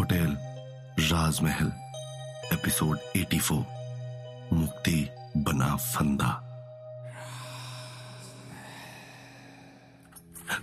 Hotel, राजमहल, episode 84 मुक्ति बना फंदा।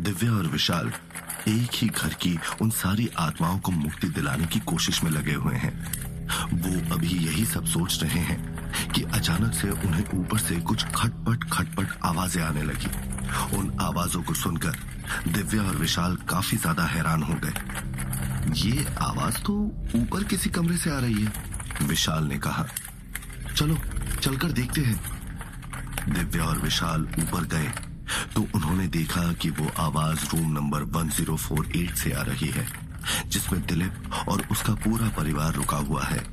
दिव्या और विशाल एक ही घर की उन सारी आत्माओं को मुक्ति दिलाने की कोशिश में लगे हुए हैं। वो अभी यही सब सोच रहे हैं कि अचानक से उन्हें ऊपर से कुछ खटपट खटपट आवाज़ें आने लगी। उन आवाजों को सुनकर दिव्या और विशाल काफ़ी ज़्यादा हैरान हो गए। ये आवाज़ तो ऊपर किसी कमरे से आ रही है, विशाल ने कहा। चलो, चलकर देखते हैं। दिव्या और विशाल ऊपर गए तो उन्होंने देखा कि वो आवाज़ रूम नंबर 1048 से आ रही है, जिसमें दिलीप और उसका पूरा परिवार रुका हुआ है।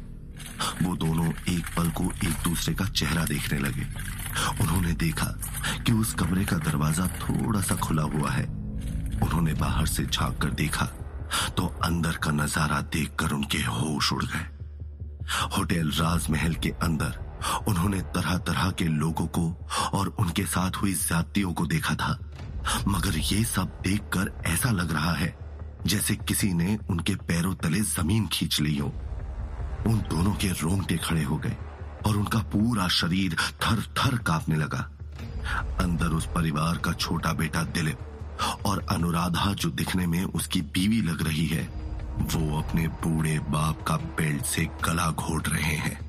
वो दोनों एक पल को एक दूसरे का चेहरा देखने लगे। उन्होंने देखा कि उस कमरे का दरवाज़ा थोड़ा सा खुला हुआ है। उन्होंने बाहर से झाँक कर देखा तो अंदर का नज़ारा देखकर उनके होश उड़ गए। होटल राजमहल के अंदर उन्होंने तरह तरह के लोगों को और उनके साथ हुई ज्यादतियों को देखा था। मगर ये सब देखकर ऐसा लग रहा है, जैसे किसी ने उनके पैरों तले ज़मीन खींच ली हो। उन दोनों के रोंगटे खड़े हो गए और उनका पूरा शरीर थर थर कांपने लगा। अंदर उस परिवार का छोटा बेटा दिलीप और अनुराधा जो दिखने में उसकी बीवी लग रही है, वो अपने बूढ़े बाप का बेल्ट से गला घोट रहे हैं।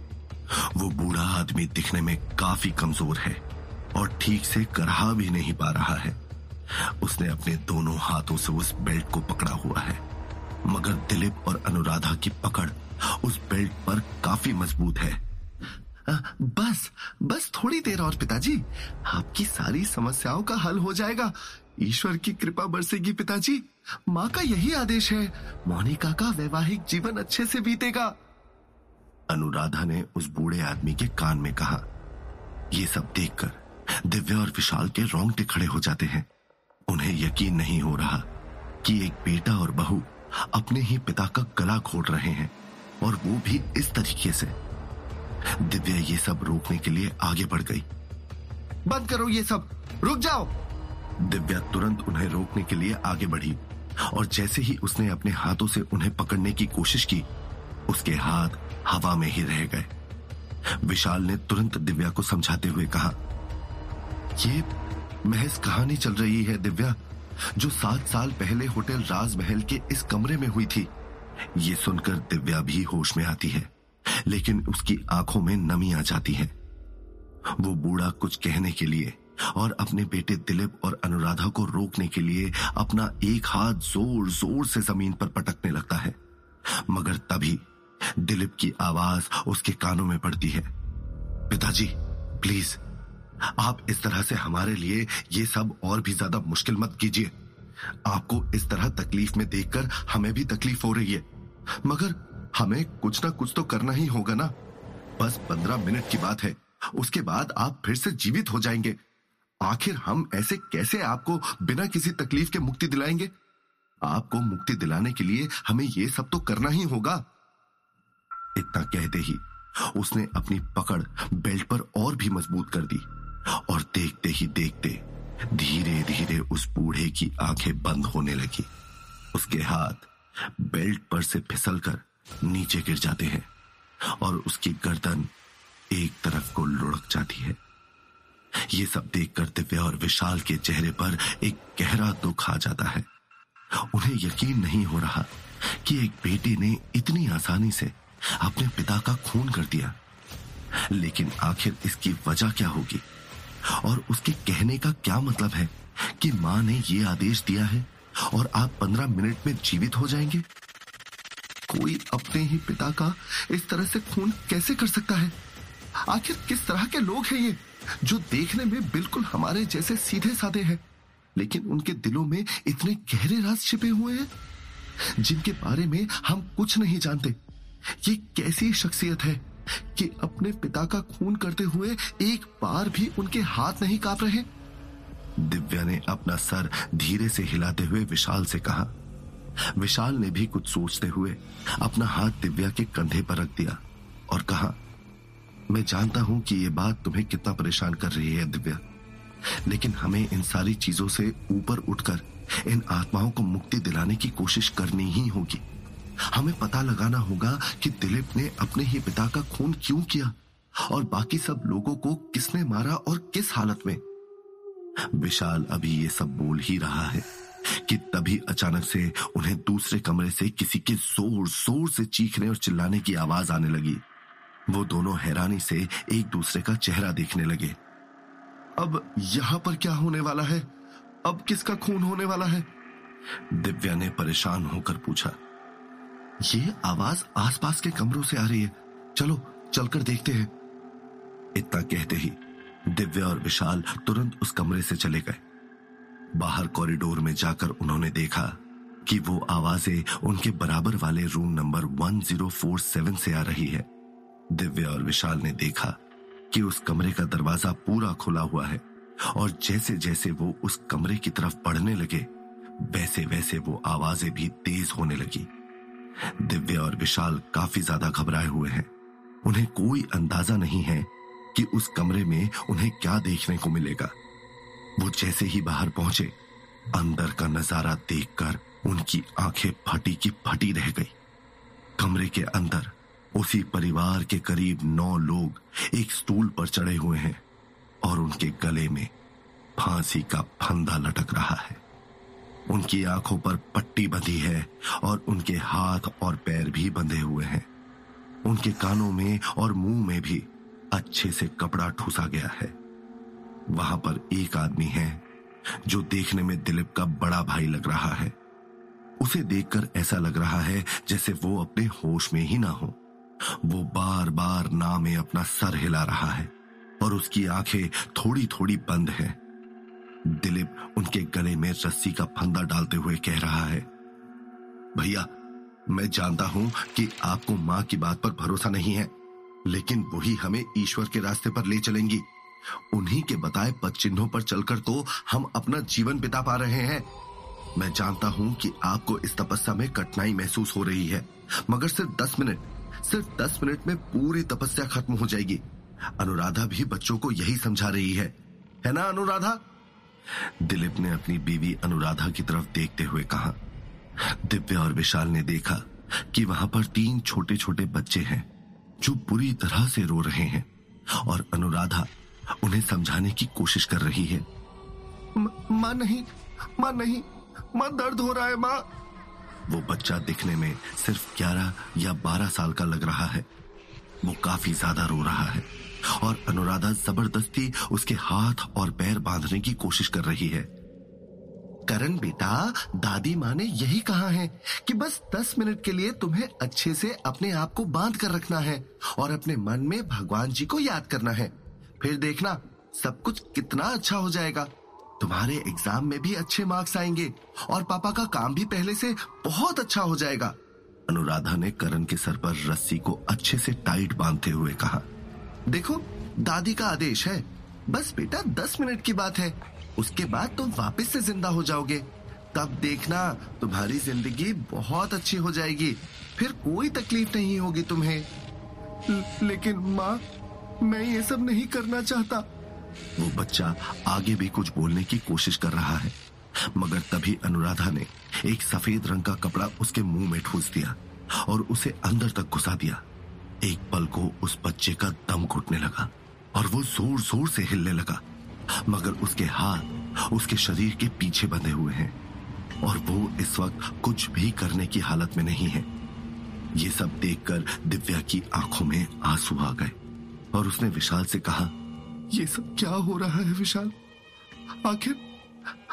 वो बूढ़ा आदमी दिखने में काफ़ी कमज़ोर है और ठीक से करहा भी नहीं पा रहा है। उसने अपने दोनों हाथों से उस बेल्ट को पकड़ा हुआ है, मगर दिलीप और अनुराधा की पकड़ उस बेल्ट पर काफ़ी मज़बूत है। बस बस थोड़ी देर और पिताजी, आपकी सारी समस्याओं का हल हो जाएगा। ईश्वर की कृपा बरसेगी पिताजी। माँ का यही आदेश है। मोनिका का वैवाहिक जीवन अच्छे से बीतेगा। अनुराधा ने उस बूढ़े आदमी के कान में कहा, ये सब देखकर दिव्या और विशाल के रोंगटे खड़े हो जाते हैं। उन्हें यकीन नहीं हो रहा कि एक बेटा और बहू अपने ही पिता का गला घोट रहे हैं और वो भी इस तरीके से। दिव्या ये सब रोकने के लिए आगे बढ़ गई। बंद करो ये सब। रुक जाओ। दिव्या तुरंत उन्हें रोकने के लिए आगे बढ़ी और जैसे ही उसने अपने हाथों से उन्हें पकड़ने की कोशिश की, उसके हाथ हवा में ही रह गए। विशाल ने तुरंत दिव्या को समझाते हुए कहा, ये महज कहानी चल रही है दिव्या, जो सात साल पहले होटल राजमहल के इस कमरे में हुई थी। ये सुनकर दिव्या भी होश में आती है, लेकिन उसकी आँखों में नमी आ जाती है। वो बूढ़ा कुछ कहने के लिए और अपने बेटे दिलीप और अनुराधा को रोकने के लिए अपना एक हाथ ज़ोर ज़ोर से ज़मीन पर पटकने लगता है। मगर तभी दिलीप की आवाज़ उसके कानों में पड़ती है। पिताजी, प्लीज़, आप इस तरह से हमारे लिए ये सब और भी ज़्यादा मुश्किल मत कीजिए। आपको इस तरह तकलीफ़ में देखकर हमें भी तकलीफ़ हो रही है। मगर हमें कुछ ना कुछ तो करना ही होगा ना। बस पंद्रह मिनट की बात है, उसके बाद आप फिर से जीवित हो जाएँगे। आखिर हम ऐसे कैसे आपको बिना किसी तकलीफ़ के मुक्ति दिलाएँगे? आपको मुक्ति दिलाने के लिए हमें यह सब तो करना ही होगा। इतना कहते ही उसने अपनी पकड़ बेल्ट पर और भी मज़बूत कर दी और देखते ही देखते धीरे धीरे उस बूढ़े की आँखें बंद होने लगी। उसके हाथ बेल्ट पर से फिसलकर नीचे गिर जाते हैं और उसकी गर्दन एक तरफ़ को लुढ़क जाती है। ये सब देखकर दिव्या और विशाल के चेहरे पर एक गहरा दुख आ जाता है। उन्हें यकीन नहीं हो रहा कि एक बेटे ने इतनी आसानी से अपने पिता का खून कर दिया। लेकिन आखिर इसकी वजह क्या होगी? और उसके कहने का क्या मतलब है कि माँ ने ये आदेश दिया है और आप पंद्रह मिनट में जीवित हो जाएँगे? कोई अपने ही पिता का इस तरह से खून कैसे कर सकता है? आखिर किस तरह के लोग हैं ये? जो देखने में बिल्कुल हमारे जैसे सीधे साधे हैं, लेकिन उनके दिलों में इतने गहरे राज छिपे हुए हैं, जिनके बारे में हम कुछ नहीं जानते। ये कैसी शख्सियत है कि अपने पिता का खून करते हुए एक बार भी उनके हाथ नहीं काँप रहे? दिव्या ने अपना सर धीरे से हिलाते हुए विशाल से कहा। विशाल ने भी कुछ सोचते हुए अपना हाथ दिव्या के कंधे पर रख दिया और कहा मैं जानता हूँ कि यह बात तुम्हें कितना परेशान कर रही है, दिव्या। लेकिन हमें इन सारी चीज़ों से ऊपर उठकर, इन आत्माओं को मुक्ति दिलाने की कोशिश करनी ही होगी। हमें पता लगाना होगा कि दिलीप ने अपने ही पिता का खून क्यों किया, और बाकी सब लोगों को किसने मारा और किस हालत में। विशाल अभी ये सब बोल ही रहा है कि तभी अचानक से उन्हें दूसरे कमरे से किसी के ज़ोर ज़ोर से चीखने और चिल्लाने की आवाज़ आने लगी। वो दोनों हैरानी से एक दूसरे का चेहरा देखने लगे। अब यहाँ पर क्या होने वाला है? अब किसका खून होने वाला है? दिव्या ने परेशान होकर पूछा। ये आवाज़ आसपास के कमरों से आ रही है। चलो, चलकर देखते हैं। इतना कहते ही दिव्या और विशाल तुरंत उस कमरे से चले गए। बाहर कॉरिडोर में जाकर उन्होंने देखा कि वो आवाज़ें उनके बराबर वाले रूम नंबर 1047 से आ रही है। दिव्या और विशाल ने देखा कि उस कमरे का दरवाज़ा पूरा खुला हुआ है और जैसे जैसे वो उस कमरे की तरफ़ बढ़ने लगे वैसे वैसे वो आवाज़ें भी तेज होने लगी। दिव्या और विशाल काफ़ी ज़्यादा घबराए हुए हैं। उन्हें कोई अंदाज़ा नहीं है कि उस कमरे में उन्हें क्या देखने को मिलेगा। वो जैसे ही बाहर पहुँचे, अंदर का नज़ारा देखकर उनकी आँखें फटी की फटी रह गई। कमरे के अंदर उसी परिवार के करीब नौ लोग एक स्टूल पर चढ़े हुए हैं और उनके गले में फांसी का फंदा लटक रहा है। उनकी आँखों पर पट्टी बंधी है और उनके हाथ और पैर भी बंधे हुए हैं। उनके कानों में और मुँह में भी अच्छे से कपड़ा ठूसा गया है। वहाँ पर एक आदमी है जो देखने में दिलीप का बड़ा भाई लग रहा है। उसे देखकर ऐसा लग रहा है जैसे वो अपने होश में ही ना हो। वो बार बार ना में अपना सर हिला रहा है और उसकी आँखें थोड़ी थोड़ी बंद हैं। दिलीप उनके गले में रस्सी का फंदा डालते हुए कह रहा है, भैया, मैं जानता हूँ कि आपको माँ की बात पर भरोसा नहीं है, लेकिन वही हमें ईश्वर के रास्ते पर ले चलेंगी। उन्हीं के बताए पद चिन्हों पर चलकर तो हम अपना जीवन बिता पा रहे हैं। मैं जानता हूँ कि आपको इस तपस्या में कठिनाई महसूस हो रही है, मगर सिर्फ़ दस मिनट। सिर्फ़ दस मिनट में पूरी तपस्या खत्म हो जाएगी। अनुराधा भी बच्चों को यही समझा रही है। है ना, अनुराधा? दिलीप ने अपनी बीवी अनुराधा की तरफ़ देखते हुए कहा। दिव्या और विशाल ने देखा कि वहाँ पर तीन छोटे छोटे बच्चे हैं, जो बुरी तरह से रो रहे हैं, और अनुराधा उन्हें समझाने की कोशिश कर रही है। माँ नहीं माँ नहीं, माँ दर्द हो रहा है, माँ। वो बच्चा दिखने में सिर्फ़ ग्यारह या बारह साल का लग रहा है। वो काफ़ी ज़्यादा रो रहा है और अनुराधा ज़बरदस्ती उसके हाथ और पैर बांधने की कोशिश कर रही है। करण बेटा, दादी माँ ने यही कहा है कि बस दस मिनट के लिए तुम्हें अच्छे से अपने आप को बाँध कर रखना है और अपने मन में भगवान जी को याद करना है। फिर देखना सब कुछ कितना अच्छा हो जाएगा। तुम्हारे एग्ज़ाम में भी अच्छे मार्क्स आएँगे और पापा का काम भी पहले से बहुत अच्छा हो जाएगा। अनुराधा ने करण के सर पर रस्सी को अच्छे से टाइट बांधते हुए कहा, देखो, दादी का आदेश है। बस बेटा, दस मिनट की बात है। उसके बाद तुम वापस से ज़िंदा हो जाओगे। तब देखना, तुम्हारी ज़िंदगी बहुत अच्छी हो जाएगी। फिर कोई तकलीफ़ नहीं होगी तुम्हें। लेकिन माँ, मैं ये सब नहीं करना चाहता। वो बच्चा आगे भी कुछ बोलने की कोशिश कर रहा है। मगर तभी अनुराधा ने एक सफ़ेद रंग का कपड़ा उसके मुँह में ठूस दिया और उसे अंदर तक घुसा दिया। एक पल को उस बच्चे का दम घुटने लगा और वो ज़ोर ज़ोर से हिलने लगा। मगर उसके हाथ, उसके शरीर के पीछे बंधे हुए हैं और वो इस वक्त कुछ भी करने की हालत में नहीं है। ये सब देखकर दिव्या की आँखों में आँसू आ गए और उसने विशाल से कहा ये सब क्या हो रहा है विशाल? आखिर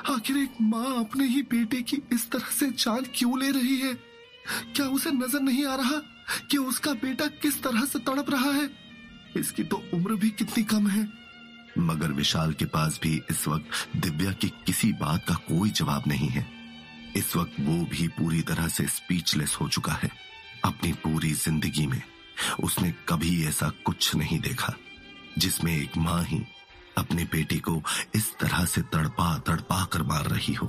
आखिर एक माँ अपने ही बेटे की इस तरह से जान क्यों ले रही है? क्या उसे नज़र नहीं आ रहा कि उसका बेटा किस तरह से तड़प रहा है? इसकी तो उम्र भी कितनी कम है। मगर विशाल के पास भी इस वक्त दिव्या की किसी बात का कोई जवाब नहीं है। इस वक्त वो भी पूरी तरह से स्पीचलेस हो चुका है। अपनी पूरी ज़िंदगी में उसने कभी ऐसा कुछ नहीं देखा। जिसमें एक माँ ही अपने बेटे को इस तरह से तड़पा तड़पा कर मार रही हो।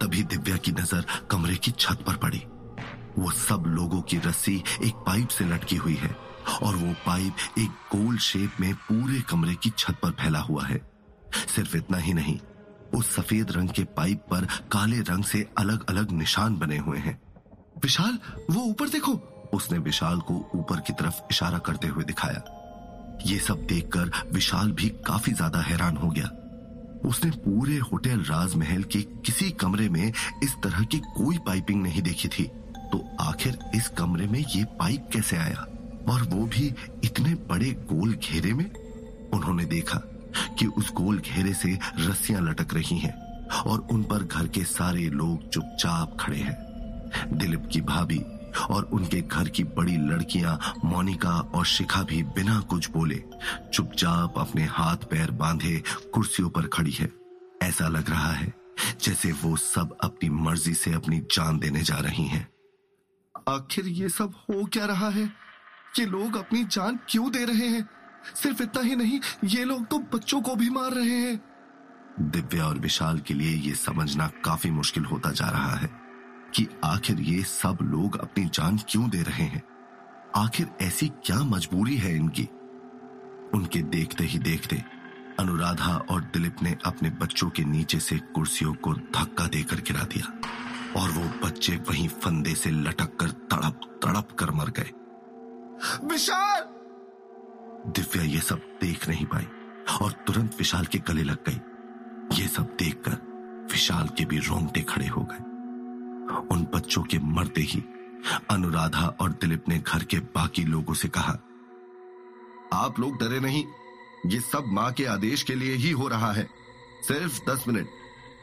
तभी दिव्या की नज़र कमरे की छत पर पड़ी। वो सब लोगों की रस्सी एक पाइप से लटकी हुई है और वो पाइप एक गोल शेप में पूरे कमरे की छत पर फैला हुआ है। सिर्फ़ इतना ही नहीं उस सफ़ेद रंग के पाइप पर काले रंग से अलग अलग निशान बने हुए हैं। विशाल, वो ऊपर देखो। उसने विशाल को ऊपर की तरफ़ इशारा करते हुए दिखाया। ये सब देखकर विशाल भी काफ़ी ज़्यादा हैरान हो गया। उसने पूरे होटल राजमहल के किसी कमरे में इस तरह की कोई पाइपिंग नहीं देखी थी। तो आखिर इस कमरे में ये पाइप कैसे आया? और वो भी इतने बड़े गोल घेरे में? उन्होंने देखा कि उस गोल घेरे से रस्सियाँ लटक रही हैं और उन पर घर के सारे लोग चुपचाप खड़े हैं। दिलीप की भाभी और उनके घर की बड़ी लड़कियाँ मोनिका और शिखा भी बिना कुछ बोले चुपचाप अपने हाथ पैर बांधे कुर्सियों पर खड़ी है। ऐसा लग रहा है जैसे वो सब अपनी मर्ज़ी से अपनी जान देने जा रही हैं। आखिर ये सब हो क्या रहा है? ये लोग अपनी जान क्यों दे रहे हैं? सिर्फ़ इतना ही नहीं, ये लोग तो बच्चों को भी मार रहे हैं। दिव्या और विशाल के लिए ये समझना काफ़ी मुश्किल होता जा रहा है। कि आखिर ये सब लोग अपनी जान क्यों दे रहे हैं? आखिर ऐसी क्या मजबूरी है इनकी? उनके देखते ही देखते अनुराधा और दिलीप ने अपने बच्चों के नीचे से कुर्सियों को धक्का देकर गिरा दिया और वो बच्चे वहीं फंदे से लटक कर तड़प तड़प कर मर गए। विशाल! दिव्या ये सब देख नहीं पाई और तुरंत विशाल के गले लग गई। ये सब देखकर विशाल के भी रोंगटे खड़े हो गए। उन बच्चों के मरते ही अनुराधा और दिलीप ने घर के बाकी लोगों से कहा, आप लोग डरे नहीं। ये सब माँ के आदेश के लिए ही हो रहा है। सिर्फ़ दस मिनट।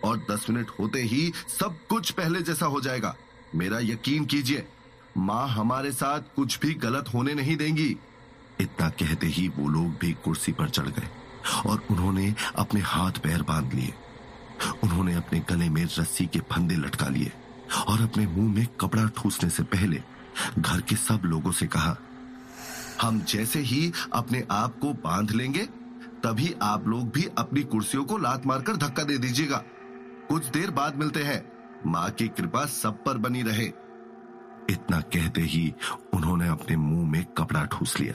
और दस मिनट होते ही सब कुछ पहले जैसा हो जाएगा। मेरा यकीन कीजिए, माँ हमारे साथ कुछ भी गलत होने नहीं देंगी। इतना कहते ही वो लोग भी कुर्सी पर चढ़ गए और उन्होंने अपने हाथ पैर बाँध लिए। उन्होंने अपने गले में रस्सी के फंदे लटका लिए। और अपने मुँह में कपड़ा ठूसने से पहले घर के सब लोगों से कहा, हम जैसे ही अपने आप को बाँध लेंगे, तभी आप लोग भी अपनी कुर्सियों को लात मारकर धक्का दे दीजिएगा। कुछ देर बाद मिलते हैं। माँ की कृपा सब पर बनी रहे। इतना कहते ही उन्होंने अपने मुँह में कपड़ा ठूस लिया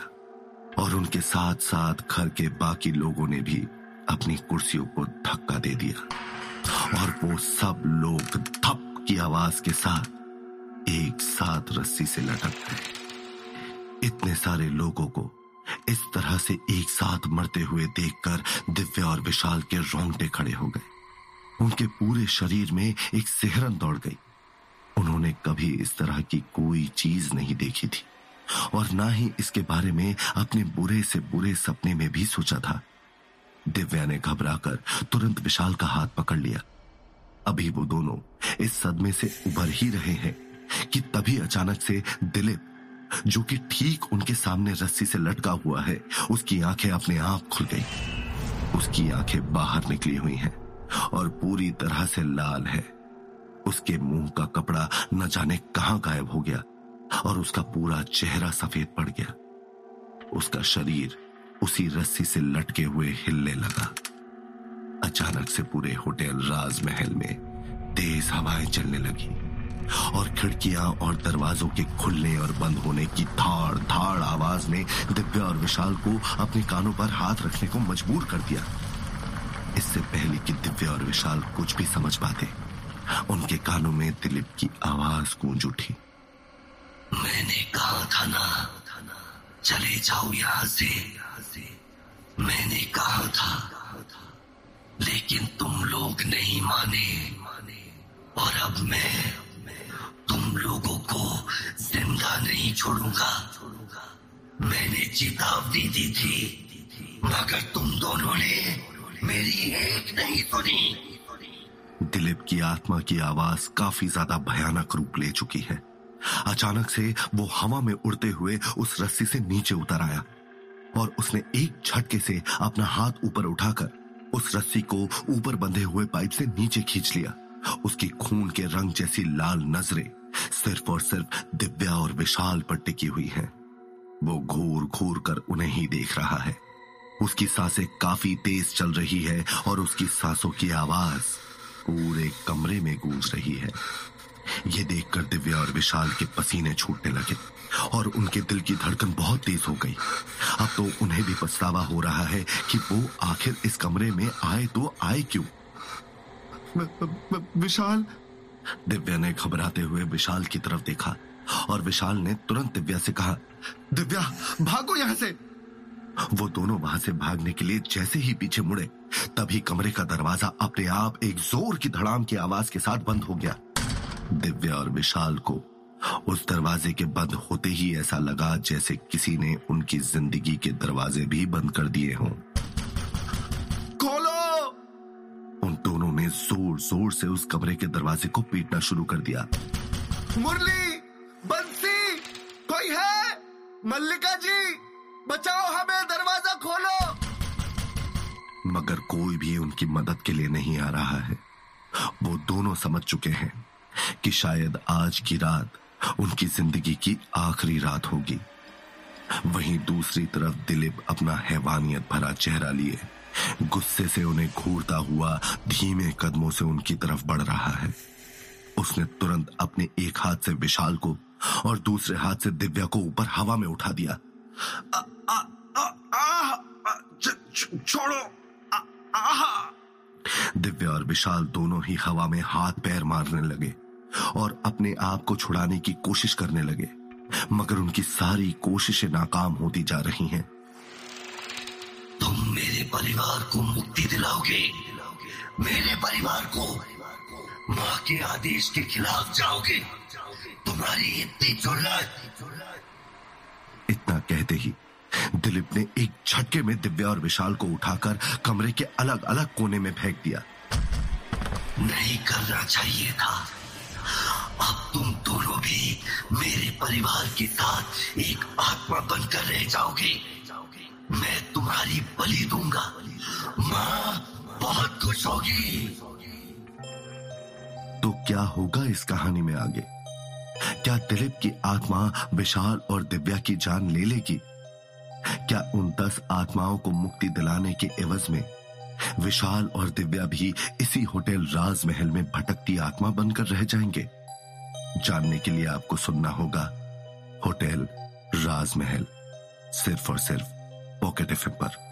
और उनके साथ साथ घर के बाकी लोगों ने भी अपनी कुर्सियों को धक्का दे दिया और वो सब लोग धप की आवाज़ के साथ एक साथ रस्सी से लटक गए इतने सारे लोगों को इस तरह से एक साथ मरते हुए देखकर दिव्या और विशाल के रोंगटे खड़े हो गए। उनके पूरे शरीर में एक सिहरन दौड़ गई। उन्होंने कभी इस तरह की कोई चीज़ नहीं देखी थी और ना ही इसके बारे में अपने बुरे से बुरे सपने में भी सोचा था। दिव्या ने घबराकर तुरंत विशाल का हाथ पकड़ लिया। अभी वो दोनों इस सदमे से उभर ही रहे हैं कि तभी अचानक से दिलीप, जो कि ठीक उनके सामने रस्सी से लटका हुआ है, उसकी आँखें अपने आप खुल गई। उसकी आँखें बाहर निकली हुई हैं और पूरी तरह से लाल है। उसके मुँह का कपड़ा न जाने कहाँ गायब हो गया और उसका पूरा चेहरा सफ़ेद पड़ गया। उसका शरीर उसी रस्सी से लटके हुए हिलने लगा। अचानक से पूरे होटल राजमहल में तेज हवाएँ चलने लगी और खिड़कियाँ और दरवाजों के खुलने और बंद होने की धाड़ धाड़ आवाज़ ने दिव्या और विशाल को अपने कानों पर हाथ रखने को मजबूर कर दिया। इससे पहले कि दिव्या और विशाल कुछ भी समझ पाते, उनके कानों में दिलीप की आवाज़ गूंज उठी। मैंने कहा था ना, चले जाओ यहाँ से। मैंने कहा था लेकिन तुम लोग नहीं माने। और अब मैं तुम लोगों को ज़िंदा नहीं छोड़ूँगा। मैंने चेतावनी दी थी, मगर तुम दोनों ने मेरी एक नहीं सुनी। दिलीप की आत्मा की आवाज़ काफ़ी ज़्यादा भयानक रूप ले चुकी है। अचानक से वो हवा में उड़ते हुए उस रस्सी से नीचे उतर आया और उसने एक झटके से अपना हाथ ऊपर उठाकर उस रस्सी को ऊपर बंधे हुए पाइप से नीचे खींच लिया। उसकी खून के रंग जैसी लाल नज़रें सिर्फ़ और सिर्फ़ दिव्या और विशाल पर टिकी हुई हैं। वो घूर घूर कर उन्हें ही देख रहा है। उसकी साँसें काफ़ी तेज चल रही है और उसकी सांसों की आवाज़ पूरे कमरे में गूंज रही है। ये देखकर दिव्या और विशाल के पसीने छूटने लगे और उनके दिल की धड़कन बहुत तेज हो गई। अब तो उन्हें भी पछतावा हो रहा है कि वो आखिर इस कमरे में आए तो आए क्यों? विशाल? दिव्या ने घबराते हुए विशाल की तरफ़ देखा और विशाल ने तुरंत दिव्या से कहा दिव्या भागो यहाँ से! वो दोनों वहाँ से भागने के लिए जैसे ही पीछे मुड़े तभी कमरे का दरवाज़ा अपने आप एक ज़ोर की धड़ाम की आवाज़ के साथ बंद हो गया। दिव्या और विशाल को उस दरवाजे के बंद होते ही ऐसा लगा जैसे किसी ने उनकी ज़िंदगी के दरवाजे भी बंद कर दिए हों। खोलो! उन दोनों ने ज़ोर ज़ोर से उस कमरे के दरवाजे को पीटना शुरू कर दिया। मुरली! बंसी! कोई है? मल्लिका जी! बचाओ हमें दरवाज़ा खोलो! मगर कोई भी उनकी मदद के लिए नहीं आ रहा है। वो दोनों समझ चुके हैं कि शायद आज की रात उनकी ज़िंदगी की आखिरी रात होगी। वहीं दूसरी तरफ़ दिलीप अपना हैवानियत भरा चेहरा लिए। गुस्से से उन्हें घूरता हुआ धीमे कदमों से उनकी तरफ़ बढ़ रहा है। उसने तुरंत अपने एक हाथ से विशाल को और दूसरे हाथ से दिव्या को ऊपर हवा में उठा दिया। छोड़ो। दिव्या और विशाल दोनों ही हवा में हाथ पैर मारने लगे। और अपने आप को छुड़ाने की कोशिश करने लगे। मगर उनकी सारी कोशिशें नाकाम होती जा रही हैं। तुम मेरे परिवार को मुक्ति दिलाओगे। मेरे परिवार को माँ के आदेश के खिलाफ जाओगे। तुम्हारी इतनी जुर्रत इतना कहते ही दिलीप ने एक झटके में दिव्या और विशाल को उठाकर कमरे के अलग अलग कोने में फेंक दिया। नहीं करना चाहिए था। अब तुम दोनों भी मेरे परिवार के साथ एक आत्मा बनकर रह जाओगे। मैं तुम्हारी बलि दूँगा। माँ, बहुत खुश होगी। तो क्या होगा इस कहानी में आगे? क्या दिलीप की आत्मा विशाल और दिव्या की जान ले लेगी? क्या उन दस आत्माओं को मुक्ति दिलाने के एवज में विशाल और दिव्या भी इसी होटल राजमहल में भटकती आत्मा बनकर रह जाएँगे? जानने के लिए आपको सुनना होगा होटल राजमहल सिर्फ़ और सिर्फ़ पॉकेट एफ़ पर।